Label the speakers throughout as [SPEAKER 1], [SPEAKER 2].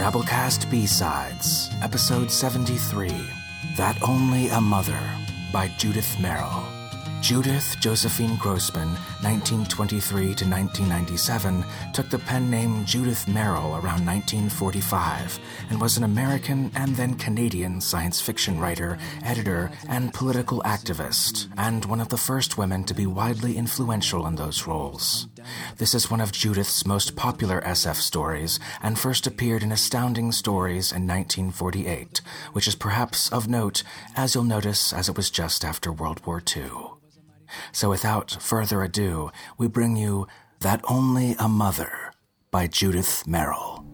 [SPEAKER 1] Drabblecast B-Sides, Episode 73, That Only a Mother by Judith Merril. Judith Josephine Grossman, 1923 to 1997, took the pen name Judith Merril around 1945 and was an American and then Canadian science fiction writer, editor, and political activist, and one of the first women to be widely influential in those roles. This is one of Judith's most popular SF stories and first appeared in Astounding Stories in 1948, which is perhaps of note, as you'll notice as it was just after World War II. So without further ado, we bring you That Only a Mother by Judith Merril.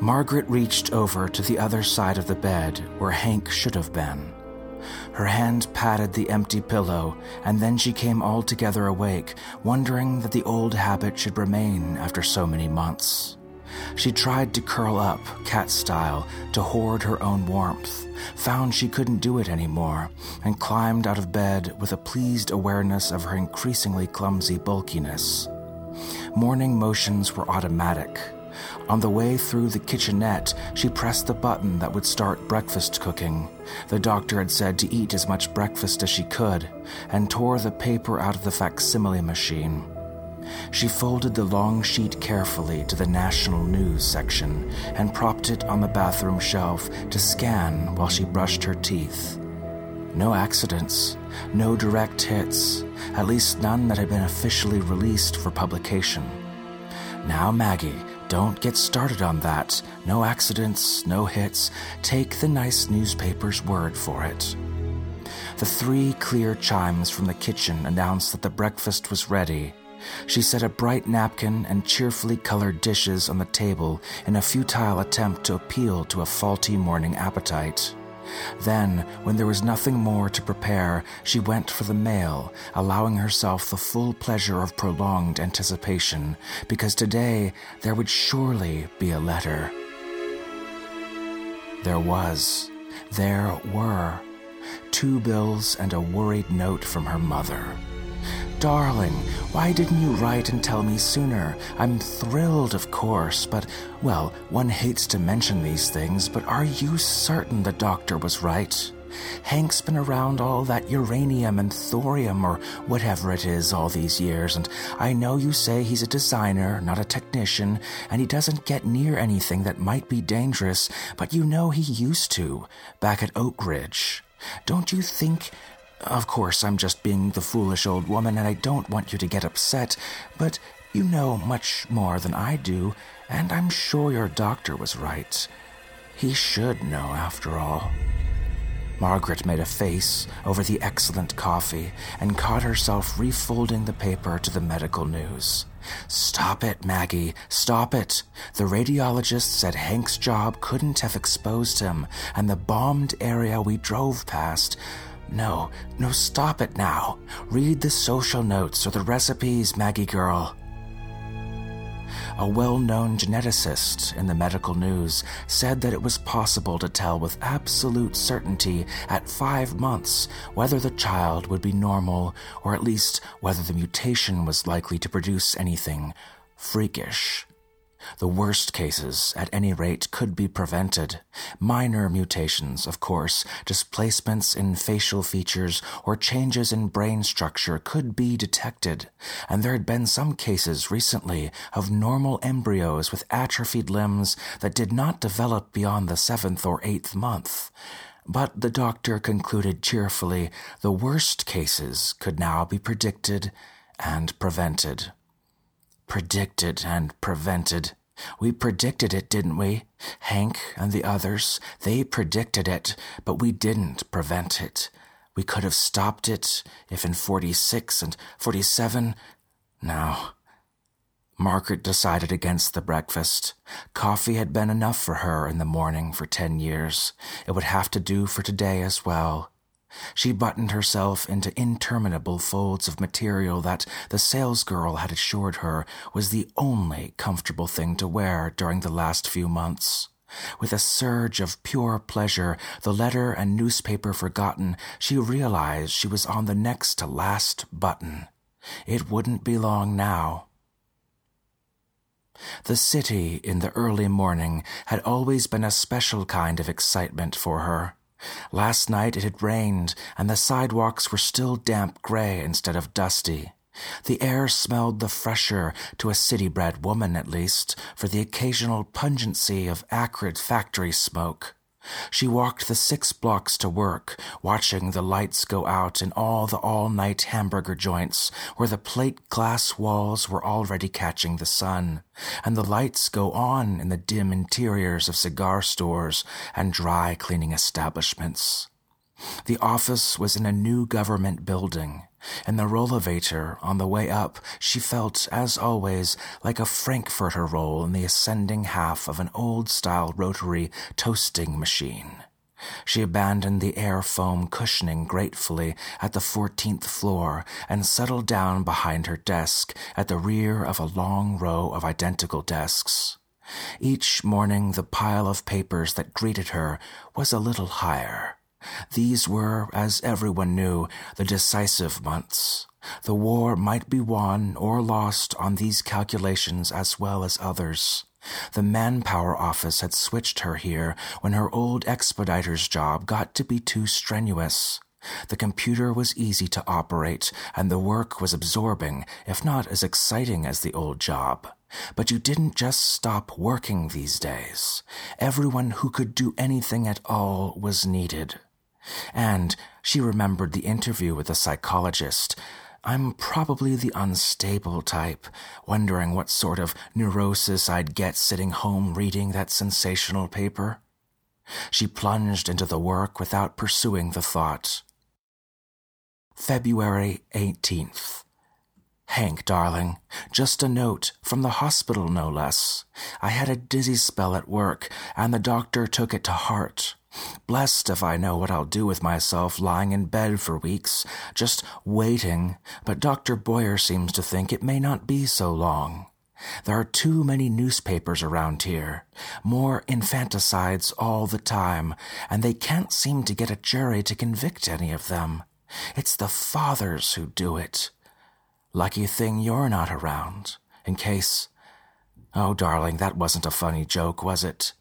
[SPEAKER 1] Margaret reached over to the other side of the bed where Hank should have been. Her hand patted the empty pillow, and then she came altogether awake, wondering that the old habit should remain after so many months. She tried to curl up, cat style, to hoard her own warmth, found she couldn't do it anymore, and climbed out of bed with a pleased awareness of her increasingly clumsy bulkiness. Morning motions were automatic. On the way through the kitchenette, she pressed the button that would start breakfast cooking. The doctor had said to eat as much breakfast as she could, and tore the paper out of the facsimile machine. She folded the long sheet carefully to the national news section and propped it on the bathroom shelf to scan while she brushed her teeth. No accidents, no direct hits, at least none that had been officially released for publication. Now, Maggie, don't get started on that. No accidents, no hits. Take the nice newspaper's word for it. The three clear chimes from the kitchen announced that the breakfast was ready. She set a bright napkin and cheerfully colored dishes on the table in a futile attempt to appeal to a faulty morning appetite. Then, when there was nothing more to prepare, she went for the mail, allowing herself the full pleasure of prolonged anticipation, because today there would surely be a letter. There was. There were. Two bills and a worried note from her mother. Darling, why didn't you write and tell me sooner? I'm thrilled, of course, but, well, one hates to mention these things, but are you certain the doctor was right? Hank's been around all that uranium and thorium or whatever it is all these years, and I know you say he's a designer, not a technician, and he doesn't get near anything that might be dangerous, but you know he used to, back at Oak Ridge. Don't you think of course, I'm just being the foolish old woman, and I don't want you to get upset, but you know much more than I do, and I'm sure your doctor was right. He should know, after all. Margaret made a face over the excellent coffee and caught herself refolding the paper to the medical news. Stop it, Maggie. Stop it. The radiologist said Hank's job couldn't have exposed him, and the bombed area we drove past no, no, stop it now. Read the social notes or the recipes, Maggie girl. A well known geneticist in the medical news said that it was possible to tell with absolute certainty at five months whether the child would be normal or at least whether the mutation was likely to produce anything freakish. The worst cases, at any rate, could be prevented. Minor mutations, of course, displacements in facial features or changes in brain structure could be detected, and there had been some cases recently of normal embryos with atrophied limbs that did not develop beyond the seventh or eighth month. But the doctor concluded cheerfully the worst cases could now be predicted and prevented predicted and prevented. We predicted it, didn't we? Hank and the others, they predicted it, but we didn't prevent it. We could have stopped it if in 46 and 47. Now, Margaret decided against the breakfast. Coffee had been enough for her in the morning for ten years. It would have to do for today as well. She buttoned herself into interminable folds of material that the salesgirl had assured her was the only comfortable thing to wear during the last few months. With a surge of pure pleasure, the letter and newspaper forgotten, she realized she was on the next to last button. It wouldn't be long now. The city in the early morning had always been a special kind of excitement for her. Last night it had rained, and the sidewalks were still damp gray instead of dusty. The air smelled the fresher to a city bred woman, at least, for the occasional pungency of acrid factory smoke. She walked the six blocks to work, watching the lights go out in all the all night hamburger joints where the plate glass walls were already catching the sun, and the lights go on in the dim interiors of cigar stores and dry cleaning establishments. The office was in a new government building. In the rollavator on the way up, she felt, as always, like a frankfurter roll in the ascending half of an old-style rotary toasting machine. She abandoned the air foam cushioning gratefully at the fourteenth floor and settled down behind her desk at the rear of a long row of identical desks. Each morning the pile of papers that greeted her was a little higher. These were, as everyone knew, the decisive months. The war might be won or lost on these calculations as well as others. The manpower office had switched her here when her old expediter's job got to be too strenuous. The computer was easy to operate, and the work was absorbing, if not as exciting as the old job. But you didn't just stop working these days. Everyone who could do anything at all was needed. And she remembered the interview with the psychologist. I'm probably the unstable type, wondering what sort of neurosis I'd get sitting home reading that sensational paper. She plunged into the work without pursuing the thought. February 18th. Hank, darling, just a note from the hospital, no less. I had a dizzy spell at work, and the doctor took it to heart. Blessed if I know what I'll do with myself lying in bed for weeks, just waiting, but Dr. Boyer seems to think it may not be so long. There are too many newspapers around here, more infanticides all the time, and they can't seem to get a jury to convict any of them. It's the fathers who do it. Lucky thing you're not around, in case. Oh, darling, that wasn't a funny joke, was it?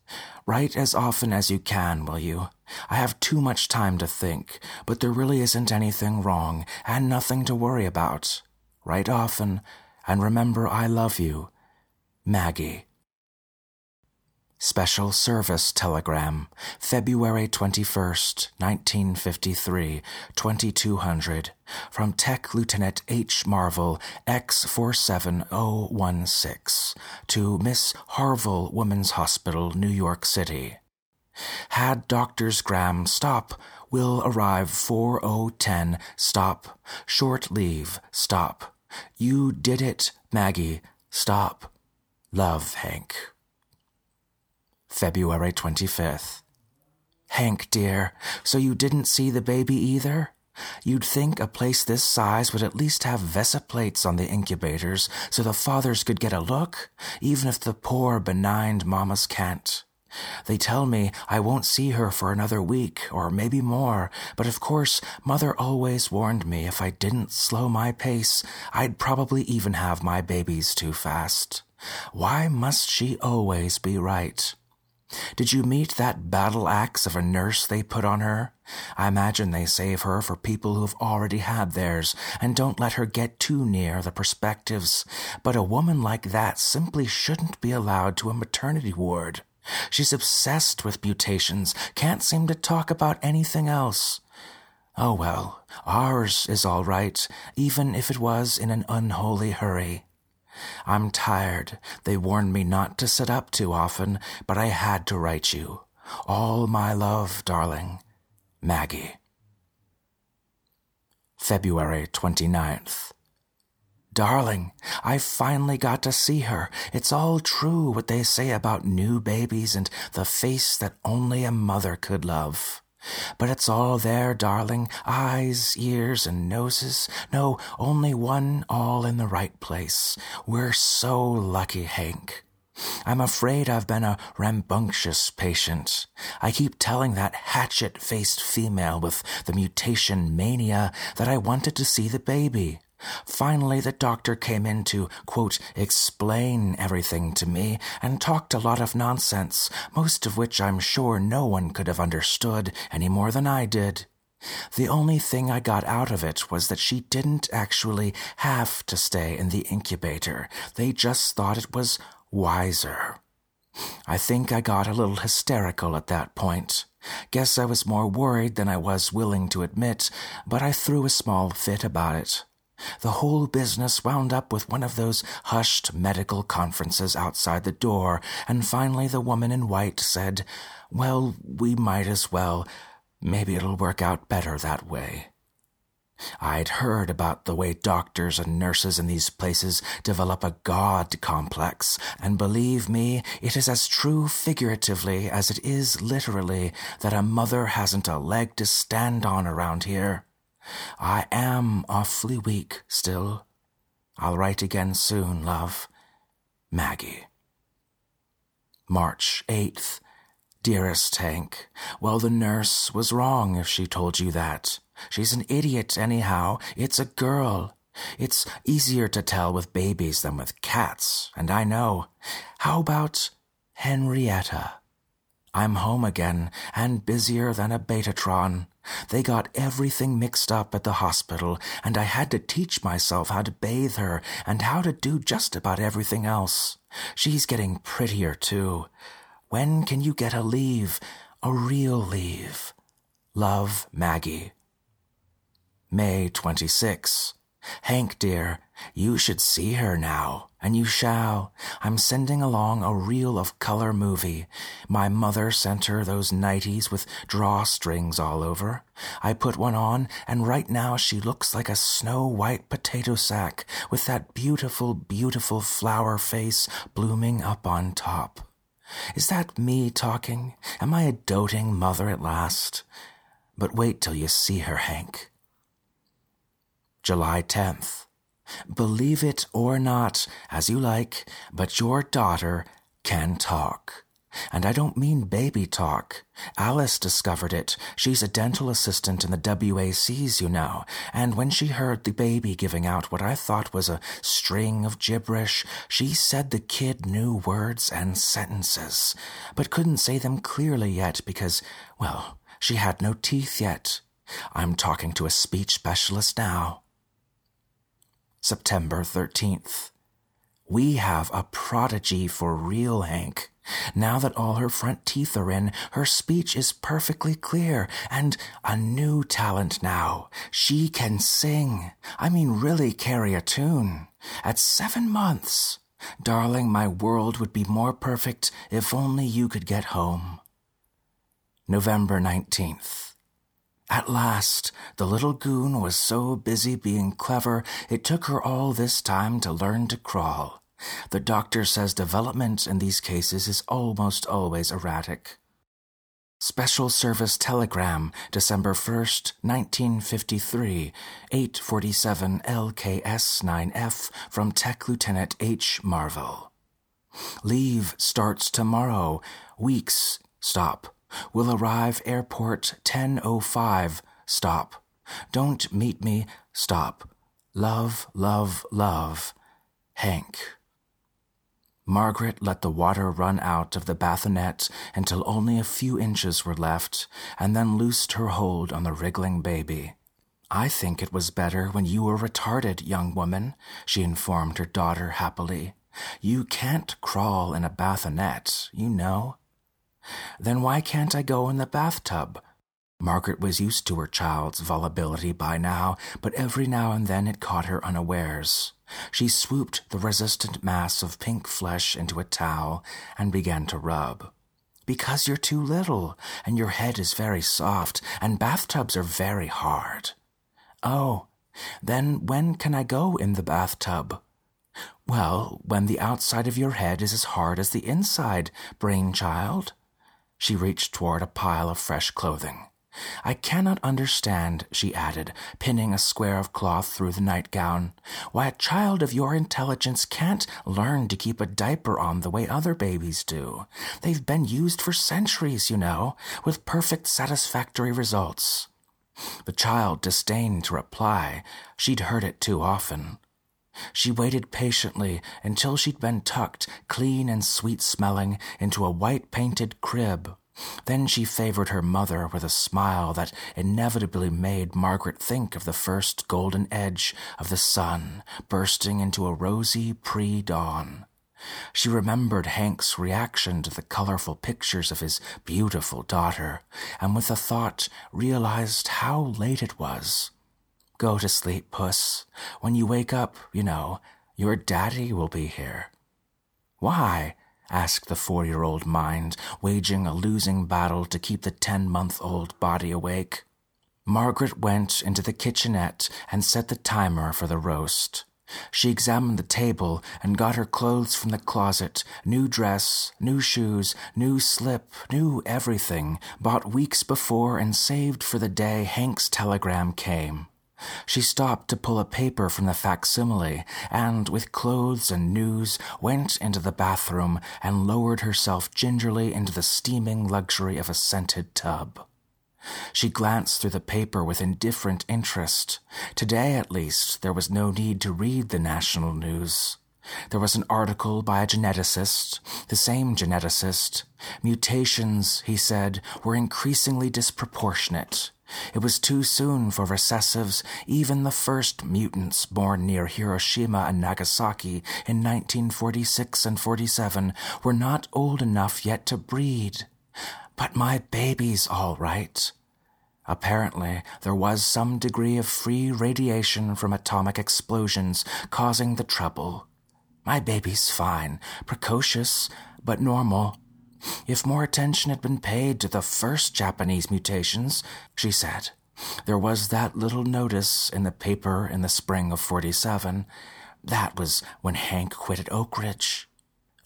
[SPEAKER 1] Write as often as you can, will you? I have too much time to think, but there really isn't anything wrong and nothing to worry about. Write often, and remember I love you. Maggie. Special Service Telegram, February 21st, 1953, 2200, from Tech Lieutenant H. Marvell, X47016, to Miss Harville Women's Hospital, New York City. Had Doctors Graham stop, will arrive 4010, stop, short leave, stop. You did it, Maggie, stop. Love, Hank. February 25th. Hank, dear, so you didn't see the baby either? You'd think a place this size would at least have visiplates on the incubators so the fathers could get a look, even if the poor, benign mamas can't. They tell me I won't see her for another week, or maybe more, but of course, Mother always warned me if I didn't slow my pace, I'd probably even have my babies too fast. Why must she always be right? Did you meet that battle axe of a nurse they put on her? I imagine they save her for people who've already had theirs and don't let her get too near the perspectives. But a woman like that simply shouldn't be allowed to a maternity ward. She's obsessed with mutations, can't seem to talk about anything else. Oh well, ours is all right, even if it was in an unholy hurry. I'm tired. They warned me not to sit up too often, but I had to write you. All my love, darling. Maggie. February 29th. Darling, I finally got to see her. It's all true what they say about new babies and the face that only a mother could love. But it's all there, darling eyes, ears, and noses. No, only one, all in the right place. We're so lucky, Hank. I'm afraid I've been a rambunctious patient. I keep telling that hatchet faced female with the mutation mania that I wanted to see the baby. Finally, the doctor came in to, quote, explain everything to me and talked a lot of nonsense, most of which I'm sure no one could have understood any more than I did. The only thing I got out of it was that she didn't actually have to stay in the incubator. They just thought it was wiser. I think I got a little hysterical at that point. Guess I was more worried than I was willing to admit, but I threw a small fit about it. The whole business wound up with one of those hushed medical conferences outside the door, and finally the woman in white said, Well, we might as well. Maybe it'll work out better that way. I'd heard about the way doctors and nurses in these places develop a God complex, and believe me, it is as true figuratively as it is literally that a mother hasn't a leg to stand on around here. I am awfully weak still. I'll write again soon, love. Maggie. March 8th. Dearest Hank, well, the nurse was wrong if she told you that. She's an idiot, anyhow. It's a girl. It's easier to tell with babies than with cats, and I know. How about Henrietta? I'm home again and busier than a Betatron. They got everything mixed up at the hospital, and I had to teach myself how to bathe her and how to do just about everything else. She's getting prettier, too. When can you get a leave? A real leave? Love, Maggie. May 26. Hank, dear, you should see her now, and you shall. I'm sending along a reel of color movie. My mother sent her those nighties with drawstrings all over. I put one on, and right now she looks like a snow white potato sack with that beautiful, beautiful flower face blooming up on top. Is that me talking? Am I a doting mother at last? But wait till you see her, Hank. July 10th. Believe it or not, as you like, but your daughter can talk. And I don't mean baby talk. Alice discovered it. She's a dental assistant in the WACs, you know. And when she heard the baby giving out what I thought was a string of gibberish, she said the kid knew words and sentences, but couldn't say them clearly yet because, well, she had no teeth yet. I'm talking to a speech specialist now. September 13th. We have a prodigy for real, Hank. Now that all her front teeth are in, her speech is perfectly clear, and a new talent now. She can sing. I mean, really carry a tune. At seven months. Darling, my world would be more perfect if only you could get home. November 19th. At last, the little goon was so busy being clever, it took her all this time to learn to crawl. The doctor says development in these cases is almost always erratic. Special Service Telegram, December 1st, 1953, 847 LKS 9F from Tech Lieutenant H. Marvell. Leave starts tomorrow. Weeks. Stop. Will arrive airport 1005. Stop. Don't meet me. Stop. Love, love, love. Hank. Margaret let the water run out of the bassinet until only a few inches were left, and then loosed her hold on the wriggling baby. I think it was better when you were retarded, young woman, she informed her daughter happily. You can't crawl in a bassinet, you know. Then why can't I go in the bathtub? Margaret was used to her child's volubility by now, but every now and then it caught her unawares. She swooped the resistant mass of pink flesh into a towel and began to rub. Because you're too little, and your head is very soft, and bathtubs are very hard. Oh, then when can I go in the bathtub? Well, when the outside of your head is as hard as the inside, brain child. She reached toward a pile of fresh clothing. I cannot understand, she added, pinning a square of cloth through the nightgown, why a child of your intelligence can't learn to keep a diaper on the way other babies do. They've been used for centuries, you know, with perfect satisfactory results. The child disdained to reply. She'd heard it too often. She waited patiently until she'd been tucked, clean and sweet smelling, into a white painted crib. Then she favored her mother with a smile that inevitably made Margaret think of the first golden edge of the sun bursting into a rosy pre dawn. She remembered Hank's reaction to the colorful pictures of his beautiful daughter, and with a thought realized how late it was. Go to sleep, puss. When you wake up, you know, your daddy will be here. Why? asked the four year old mind, waging a losing battle to keep the ten month old body awake. Margaret went into the kitchenette and set the timer for the roast. She examined the table and got her clothes from the closet new dress, new shoes, new slip, new everything, bought weeks before and saved for the day Hank's telegram came. She stopped to pull a paper from the facsimile and, with clothes and news, went into the bathroom and lowered herself gingerly into the steaming luxury of a scented tub. She glanced through the paper with indifferent interest. Today, at least, there was no need to read the national news. There was an article by a geneticist, the same geneticist. Mutations, he said, were increasingly disproportionate. It was too soon for recessives, even the first mutants born near Hiroshima and Nagasaki in 1946 and 47 were not old enough yet to breed. But my baby's all right. Apparently, there was some degree of free radiation from atomic explosions causing the trouble. My baby's fine, precocious, but normal. If more attention had been paid to the first Japanese mutations, she said, there was that little notice in the paper in the spring of 47. That was when Hank quitted Oak Ridge.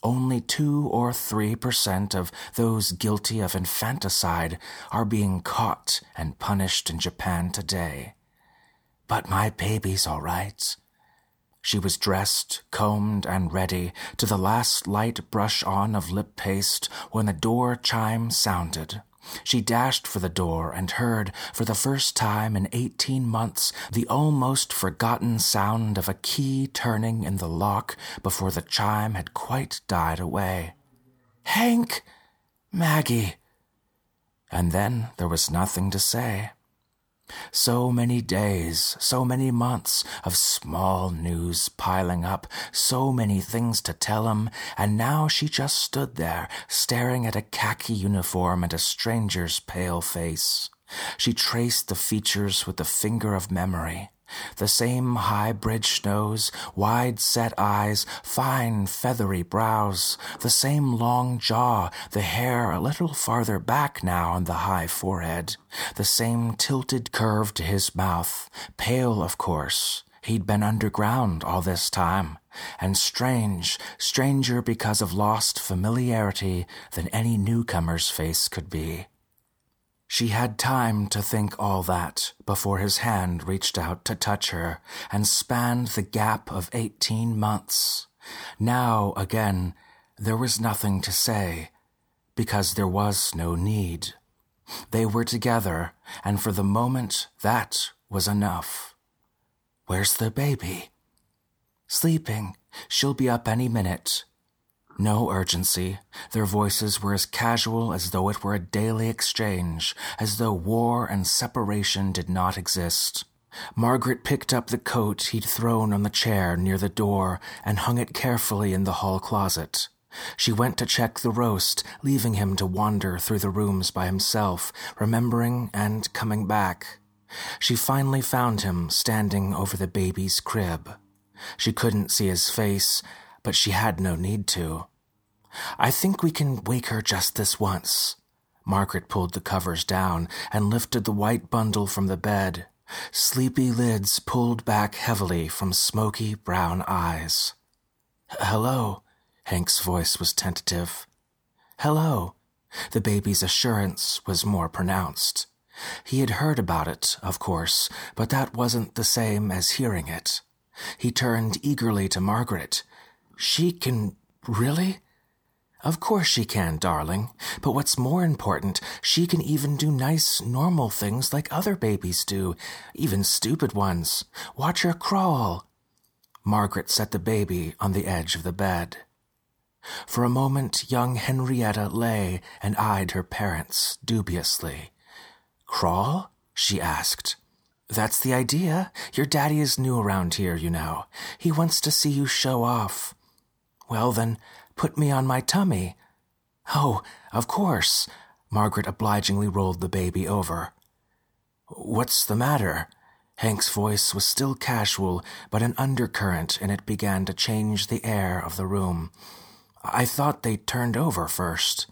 [SPEAKER 1] Only two or three percent of those guilty of infanticide are being caught and punished in Japan today. But my baby's all right. She was dressed, combed, and ready to the last light brush on of lip paste when the door chime sounded. She dashed for the door and heard, for the first time in eighteen months, the almost forgotten sound of a key turning in the lock before the chime had quite died away. Hank! Maggie! And then there was nothing to say. So many days, so many months of small news piling up, so many things to tell him, and now she just stood there, staring at a khaki uniform and a stranger's pale face. She traced the features with the finger of memory. The same high bridged nose, wide set eyes, fine feathery brows, the same long jaw, the hair a little farther back now on the high forehead, the same tilted curve to his mouth, pale, of course. He'd been underground all this time, and strange, stranger because of lost familiarity than any newcomer's face could be. She had time to think all that before his hand reached out to touch her and spanned the gap of eighteen months. Now, again, there was nothing to say, because there was no need. They were together, and for the moment that was enough. Where's the baby? Sleeping. She'll be up any minute. No urgency. Their voices were as casual as though it were a daily exchange, as though war and separation did not exist. Margaret picked up the coat he'd thrown on the chair near the door and hung it carefully in the hall closet. She went to check the roast, leaving him to wander through the rooms by himself, remembering and coming back. She finally found him standing over the baby's crib. She couldn't see his face, but she had no need to. I think we can wake her just this once. Margaret pulled the covers down and lifted the white bundle from the bed. Sleepy lids pulled back heavily from smoky brown eyes. Hello, Hank's voice was tentative. Hello. The baby's assurance was more pronounced. He had heard about it, of course, but that wasn't the same as hearing it. He turned eagerly to Margaret. She can really? Of course she can, darling. But what's more important, she can even do nice, normal things like other babies do, even stupid ones. Watch her crawl. Margaret set the baby on the edge of the bed. For a moment, young Henrietta lay and eyed her parents dubiously. Crawl? she asked. That's the idea. Your daddy is new around here, you know. He wants to see you show off. Well, then, put me on my tummy. Oh, of course. Margaret obligingly rolled the baby over. What's the matter? Hank's voice was still casual, but an undercurrent in it began to change the air of the room. I thought they turned over first.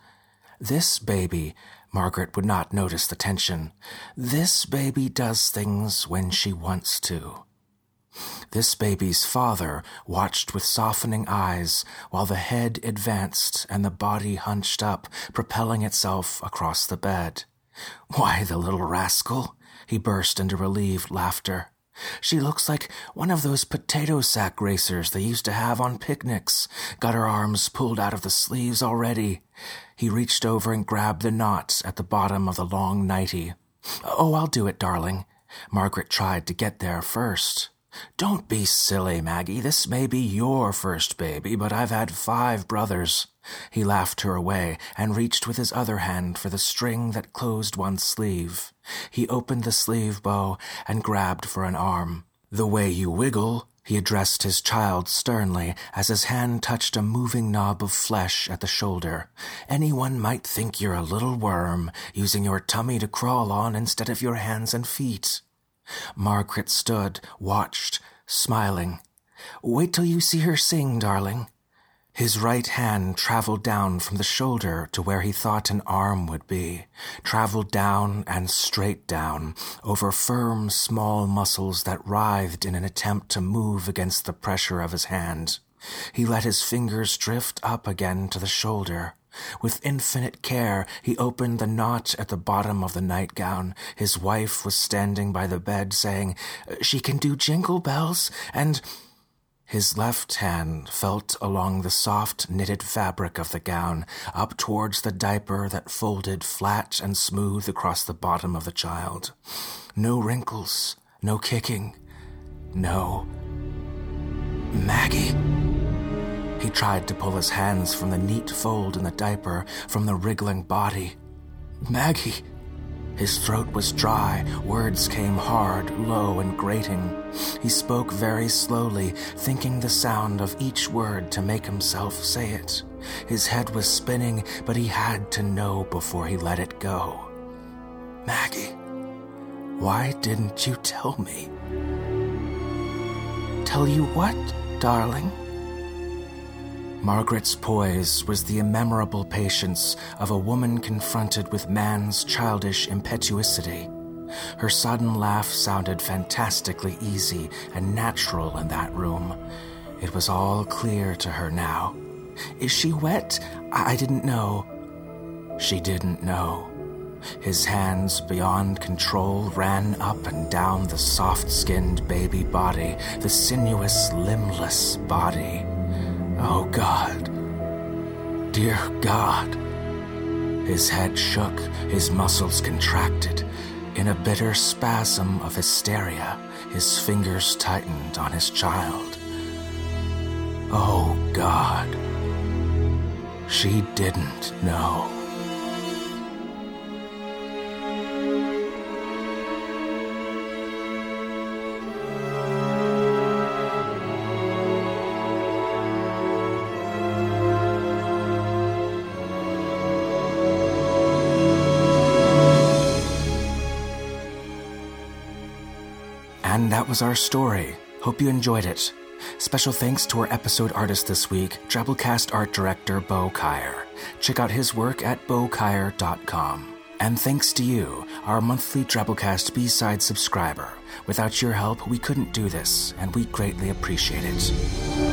[SPEAKER 1] This baby, Margaret would not notice the tension. This baby does things when she wants to. This baby's father watched with softening eyes while the head advanced and the body hunched up, propelling itself across the bed. Why, the little rascal! He burst into relieved laughter. She looks like one of those potato sack racers they used to have on picnics. Got her arms pulled out of the sleeves already. He reached over and grabbed the knot at the bottom of the long nightie. Oh, I'll do it, darling. Margaret tried to get there first. Don't be silly, Maggie. This may be your first baby, but I've had five brothers. He laughed her away and reached with his other hand for the string that closed one sleeve. He opened the sleeve bow and grabbed for an arm. The way you wiggle, he addressed his child sternly as his hand touched a moving knob of flesh at the shoulder. Anyone might think you're a little worm, using your tummy to crawl on instead of your hands and feet. Margaret stood, watched, smiling. Wait till you see her sing, darling. His right hand traveled down from the shoulder to where he thought an arm would be, traveled down and straight down, over firm, small muscles that writhed in an attempt to move against the pressure of his hand. He let his fingers drift up again to the shoulder. With infinite care, he opened the knot at the bottom of the nightgown. His wife was standing by the bed saying, She can do jingle bells, and his left hand felt along the soft knitted fabric of the gown, up towards the diaper that folded flat and smooth across the bottom of the child. No wrinkles, no kicking, no. Maggie? He tried to pull his hands from the neat fold in the diaper, from the wriggling body. Maggie! His throat was dry, words came hard, low, and grating. He spoke very slowly, thinking the sound of each word to make himself say it. His head was spinning, but he had to know before he let it go. Maggie, why didn't you tell me? Tell you what, darling? Margaret's poise was the immemorable patience of a woman confronted with man's childish impetuosity. Her sudden laugh sounded fantastically easy and natural in that room. It was all clear to her now. Is she wet? I didn't know. She didn't know. His hands, beyond control, ran up and down the soft skinned baby body, the sinuous, limbless body. Oh God. Dear God. His head shook, his muscles contracted. In a bitter spasm of hysteria, his fingers tightened on his child. Oh God. She didn't know. And that was our story. Hope you enjoyed it. Special thanks to our episode artist this week, Drabblecast art director Bo Kaier. Check out his work at bokaier.com. And thanks to you, our monthly Drabblecast B-side subscriber. Without your help, we couldn't do this, and we greatly appreciate it.